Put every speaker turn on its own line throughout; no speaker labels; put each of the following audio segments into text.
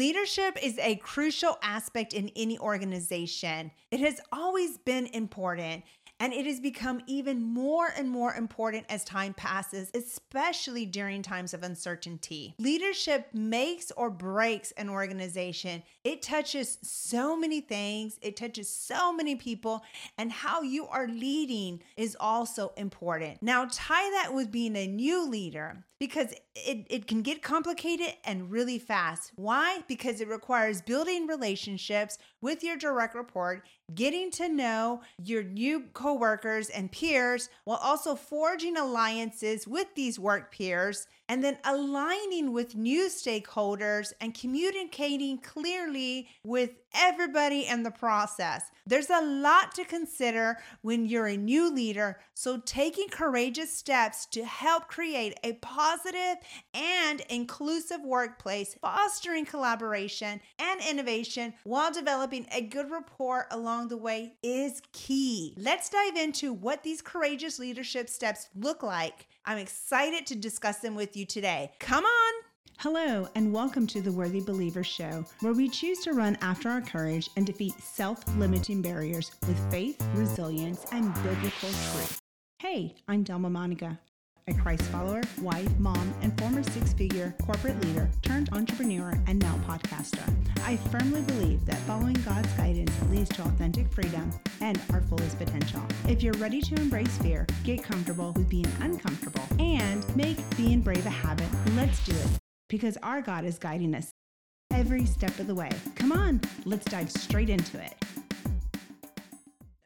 Leadership is a crucial aspect in any organization. It has always been important. And it has become even more and more important as time passes, especially during times of uncertainty. Leadership makes or breaks an organization. It touches so many things, it touches so many people, and how you are leading is also important. Now, tie that with being a new leader because it, it can get complicated and really fast. Why? Because it requires building relationships with your direct report, getting to know your new coworkers and peers, while also forging alliances with these work peers and then aligning with new stakeholders and communicating clearly with everybody in the process. There's a lot to consider when you're a new leader, so taking courageous steps to help create a positive and inclusive workplace, fostering collaboration and innovation while developing a good rapport along the way is key. Let's dive into what these courageous leadership steps look like I'm excited to discuss them with you today. Come on!
Hello, and welcome to the Worthy Believer Show, where we choose to run after our courage and defeat self limiting barriers with faith, resilience, and biblical truth. Hey, I'm Delma Monica, a Christ follower, wife, mom, and former six figure corporate leader turned entrepreneur and now podcaster. I firmly believe that following God's guidance leads to authentic freedom and our fullest potential. If you're ready to embrace fear, get comfortable with being uncomfortable, and make being brave a habit, let's do it because our God is guiding us every step of the way. Come on, let's dive straight into it.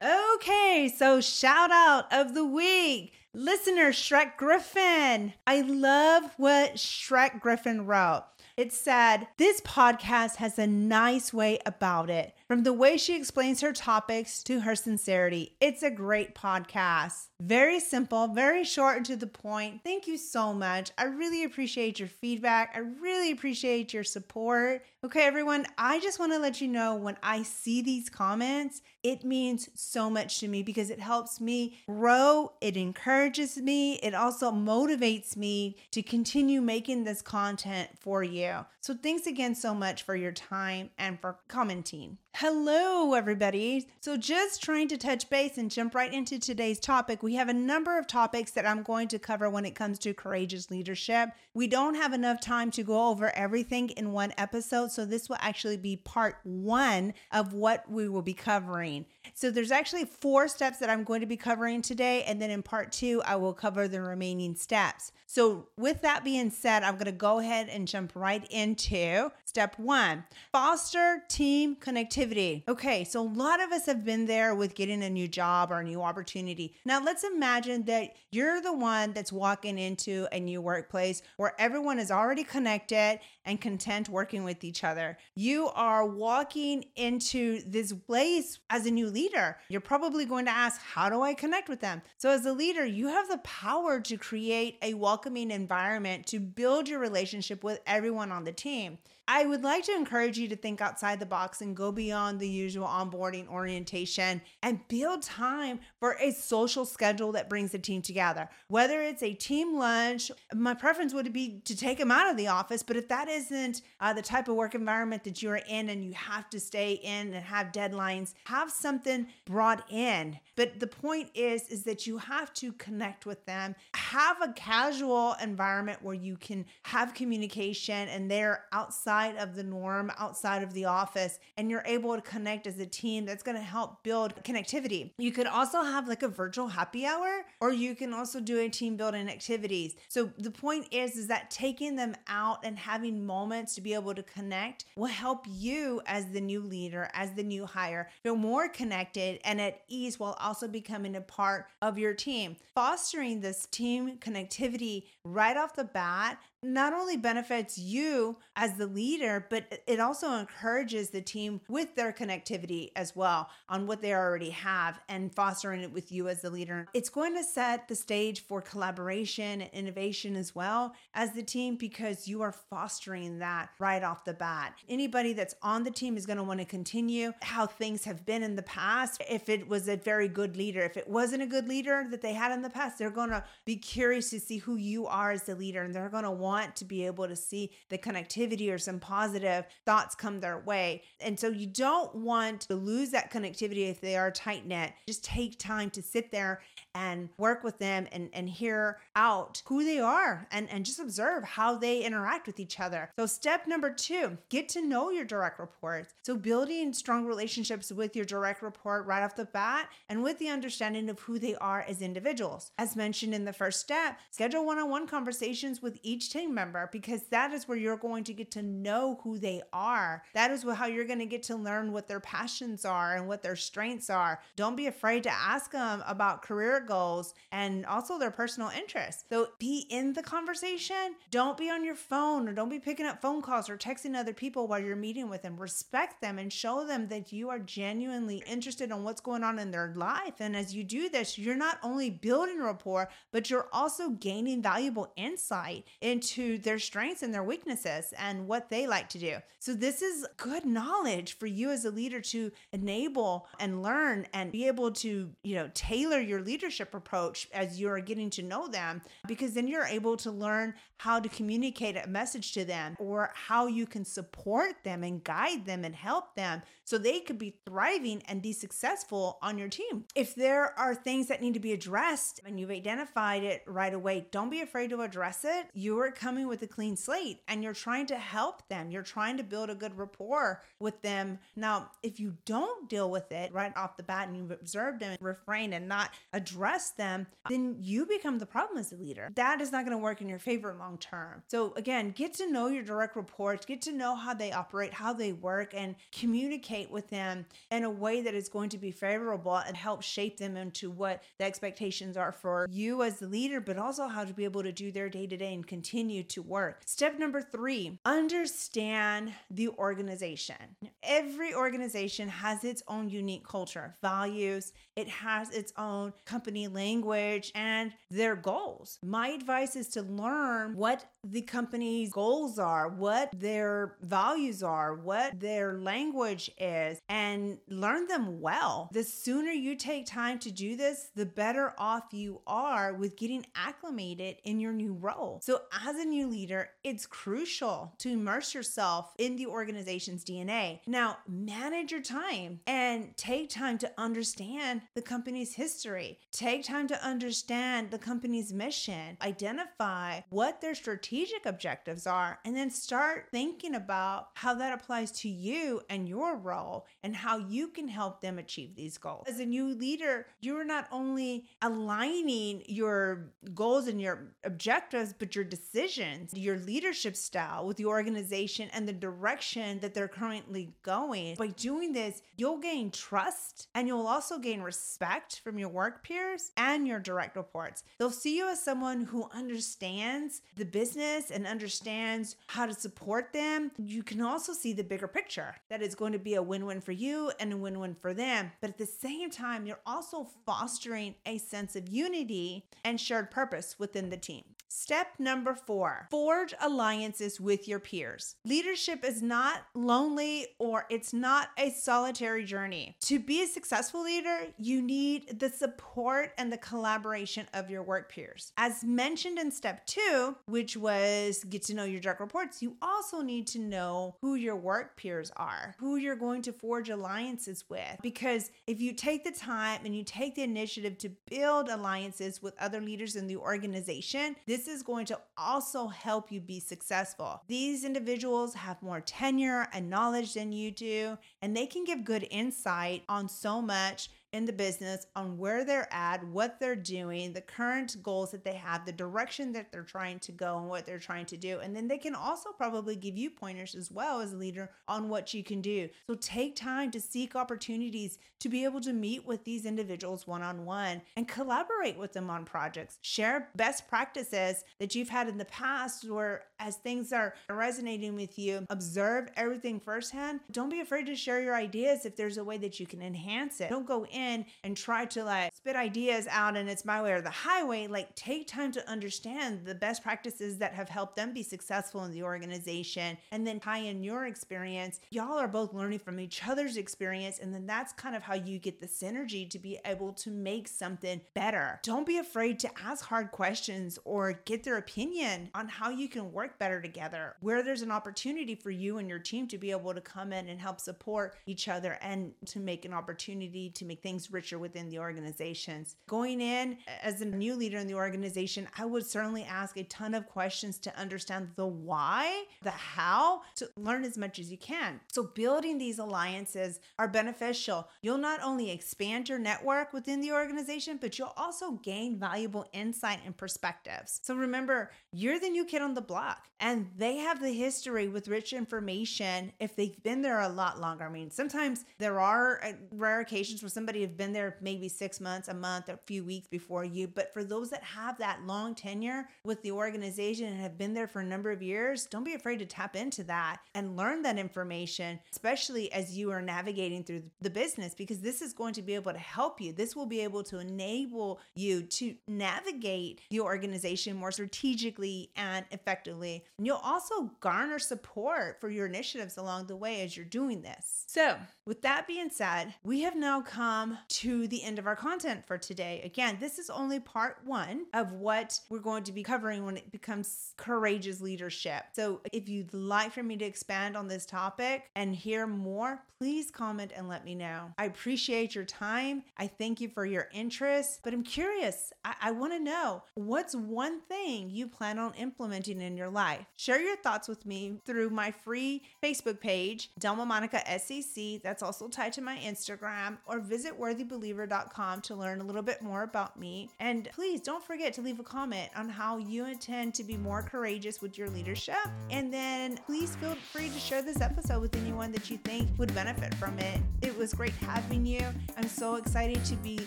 Okay, so shout out of the week. Listener Shrek Griffin. I love what Shrek Griffin wrote. It said, This podcast has a nice way about it. From the way she explains her topics to her sincerity, it's a great podcast. Very simple, very short and to the point. Thank you so much. I really appreciate your feedback. I really appreciate your support. Okay, everyone, I just want to let you know when I see these comments, it means so much to me because it helps me grow, it encourages me, it also motivates me to continue making this content for you. So, thanks again so much for your time and for commenting. Hello, everybody. So, just trying to touch base and jump right into today's topic. We have a number of topics that I'm going to cover when it comes to courageous leadership. We don't have enough time to go over everything in one episode, so this will actually be part one of what we will be covering. So, there's actually four steps that I'm going to be covering today, and then in part two, I will cover the remaining steps. So, with that being said, I'm going to go ahead and jump right into step one foster team connectivity. Okay, so a lot of us have been there with getting a new job or a new opportunity. Now, let's imagine that you're the one that's walking into a new workplace where everyone is already connected and content working with each other. You are walking into this place as a new leader. You're probably going to ask, How do I connect with them? So, as a leader, you have the power to create a welcoming environment to build your relationship with everyone on the team. I would like to encourage you to think outside the box and go beyond the usual onboarding orientation and build time for a social schedule that brings the team together. Whether it's a team lunch, my preference would be to take them out of the office, but if that isn't uh, the type of work environment that you're in and you have to stay in and have deadlines, have something brought in. But the point is is that you have to connect with them. Have a casual environment where you can have communication and they're outside outside of the norm, outside of the office, and you're able to connect as a team that's going to help build connectivity. You could also have like a virtual happy hour, or you can also do a team building activities. So the point is, is that taking them out and having moments to be able to connect will help you as the new leader, as the new hire, feel more connected and at ease while also becoming a part of your team. Fostering this team connectivity right off the bat not only benefits you as the leader, but it also encourages the team with their connectivity as well on what they already have and fostering it with you as the leader. It's going to set the stage for collaboration and innovation as well as the team because you are fostering that right off the bat. Anybody that's on the team is going to want to continue how things have been in the past. If it was a very good leader, if it wasn't a good leader that they had in the past, they're going to be curious to see who you are as the leader and they're going to want want to be able to see the connectivity or some positive thoughts come their way. And so you don't want to lose that connectivity if they are tight knit. Just take time to sit there and work with them and, and hear out who they are and, and just observe how they interact with each other. So, step number two, get to know your direct reports. So, building strong relationships with your direct report right off the bat and with the understanding of who they are as individuals. As mentioned in the first step, schedule one on one conversations with each member because that is where you're going to get to know who they are. That is how you're going to get to learn what their passions are and what their strengths are. Don't be afraid to ask them about career goals and also their personal interests. So be in the conversation. Don't be on your phone or don't be picking up phone calls or texting other people while you're meeting with them. Respect them and show them that you are genuinely interested in what's going on in their life. And as you do this, you're not only building rapport, but you're also gaining valuable insight into their strengths and their weaknesses and what they like to do. So this is good knowledge for you as a leader to enable and learn and be able to, you know, tailor your leadership approach as you're getting to know them because then you're able to learn how to communicate a message to them or how you can support them and guide them and help them so they could be thriving and be successful on your team. If there are things that need to be addressed and you've identified it right away, don't be afraid to address it. You are coming with a clean slate and you're trying to help them. You're trying to build a good rapport with them. Now, if you don't deal with it right off the bat and you've observed them and refrain and not address them, then you become the problem as a leader. That is not going to work in your favor long term. So, again, get to know your direct reports, get to know how they operate, how they work, and communicate with them in a way that is going to be favorable and help shape them into what the expectations are for you as the leader, but also how to be able to do their day to day and continue to work. Step number three understand the organization. Every organization has its own unique culture, values, it has its own company language and their goals. My advice is to learn what the company's goals are, what their values are, what their language is, and learn them well. The sooner you take time to do this, the better off you are with getting acclimated in your new role. So, as a new leader, it's crucial to immerse yourself in the organization's DNA. Now, manage your time and take time to understand the company's history, take time to understand the company's mission, identify what their strategic objectives are, and then start thinking about how that applies to you and your role and how you can help them achieve these goals. As a new leader, you're not only aligning your goals and your objectives, but your decisions, your leadership style with the organization and the direction that they're currently going. By doing this, you'll gain trust and you'll also gain respect from your work peers and your direct reports. They'll see you as someone who understands the business and understands how to support them. You can also see the bigger picture that is going to be a win win for you and a win win for them. But at the same time, you're also fostering a sense of unity and shared purpose within the team. Step number four forge alliances with your peers. Leadership is not lonely or it's not a solitary journey. To be a successful leader, you need the support and the collaboration of your work peers. As mentioned in step two, which was get to know your direct reports, you also need to know who your work peers are, who you're going to forge alliances with. Because if you take the time and you take the initiative to build alliances with other leaders in the organization, this is going to also help you be successful. These individuals have more tenure and knowledge than you do, and they can give good insight on so much in the business on where they're at, what they're doing, the current goals that they have, the direction that they're trying to go, and what they're trying to do. And then they can also probably give you pointers as well as a leader on what you can do. So take time to seek opportunities to be able to meet with these individuals one on one and collaborate with them on projects. Share best practices that you've had in the past, where as things are resonating with you, observe everything firsthand. Don't be afraid to share your ideas if there's a way that you can enhance it. Don't go in in and try to like spit ideas out and it's my way or the highway. Like take time to understand the best practices that have helped them be successful in the organization and then tie in your experience. Y'all are both learning from each other's experience. And then that's kind of how you get the synergy to be able to make something better. Don't be afraid to ask hard questions or get their opinion on how you can work better together, where there's an opportunity for you and your team to be able to come in and help support each other and to make an opportunity to make things richer within the organizations. Going in as a new leader in the organization, I would certainly ask a ton of questions to understand the why, the how, to learn as much as you can. So, building these alliances are beneficial. You'll not only expand your network within the organization, but you'll also gain valuable insight and perspectives. So, remember, you're the new kid on the block, and they have the history with rich information if they've been there a lot longer. I mean, sometimes there are uh, rare occasions where somebody have been there maybe six months, a month, a few weeks before you, but for those that have that long tenure with the organization and have been there for a number of years, don't be afraid to tap into that and learn that information, especially as you are navigating through the business, because this is going to be able to help you. This will be able to enable you to navigate the organization more strategically and effectively. And you'll also garner support for your initiatives along the way as you're doing this. So, with that being said, we have now come to the end of our content for today. Again, this is only part one of what we're going to be covering when it becomes courageous leadership. So, if you'd like for me to expand on this topic and hear more, please comment and let me know. I appreciate your time. I thank you for your interest, but I'm curious. I, I want to know what's one thing you plan on implementing in your life? Share your thoughts with me through my free Facebook page, Delma Monica SEC. That's also tied to my Instagram, or worthybeliever.com to learn a little bit more about me. And please don't forget to leave a comment on how you intend to be more courageous with your leadership. And then please feel free to share this episode with anyone that you think would benefit from it. It was great having you. I'm so excited to be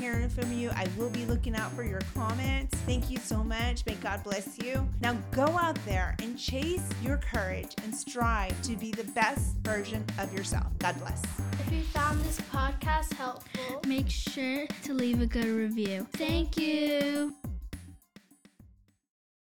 hearing from you. I will be looking out for your comments. Thank you so much. May God bless you. Now go out there and chase your courage and strive to be the best version of yourself. God bless.
If you found this podcast helpful,
Make sure to leave a good review. Thank you.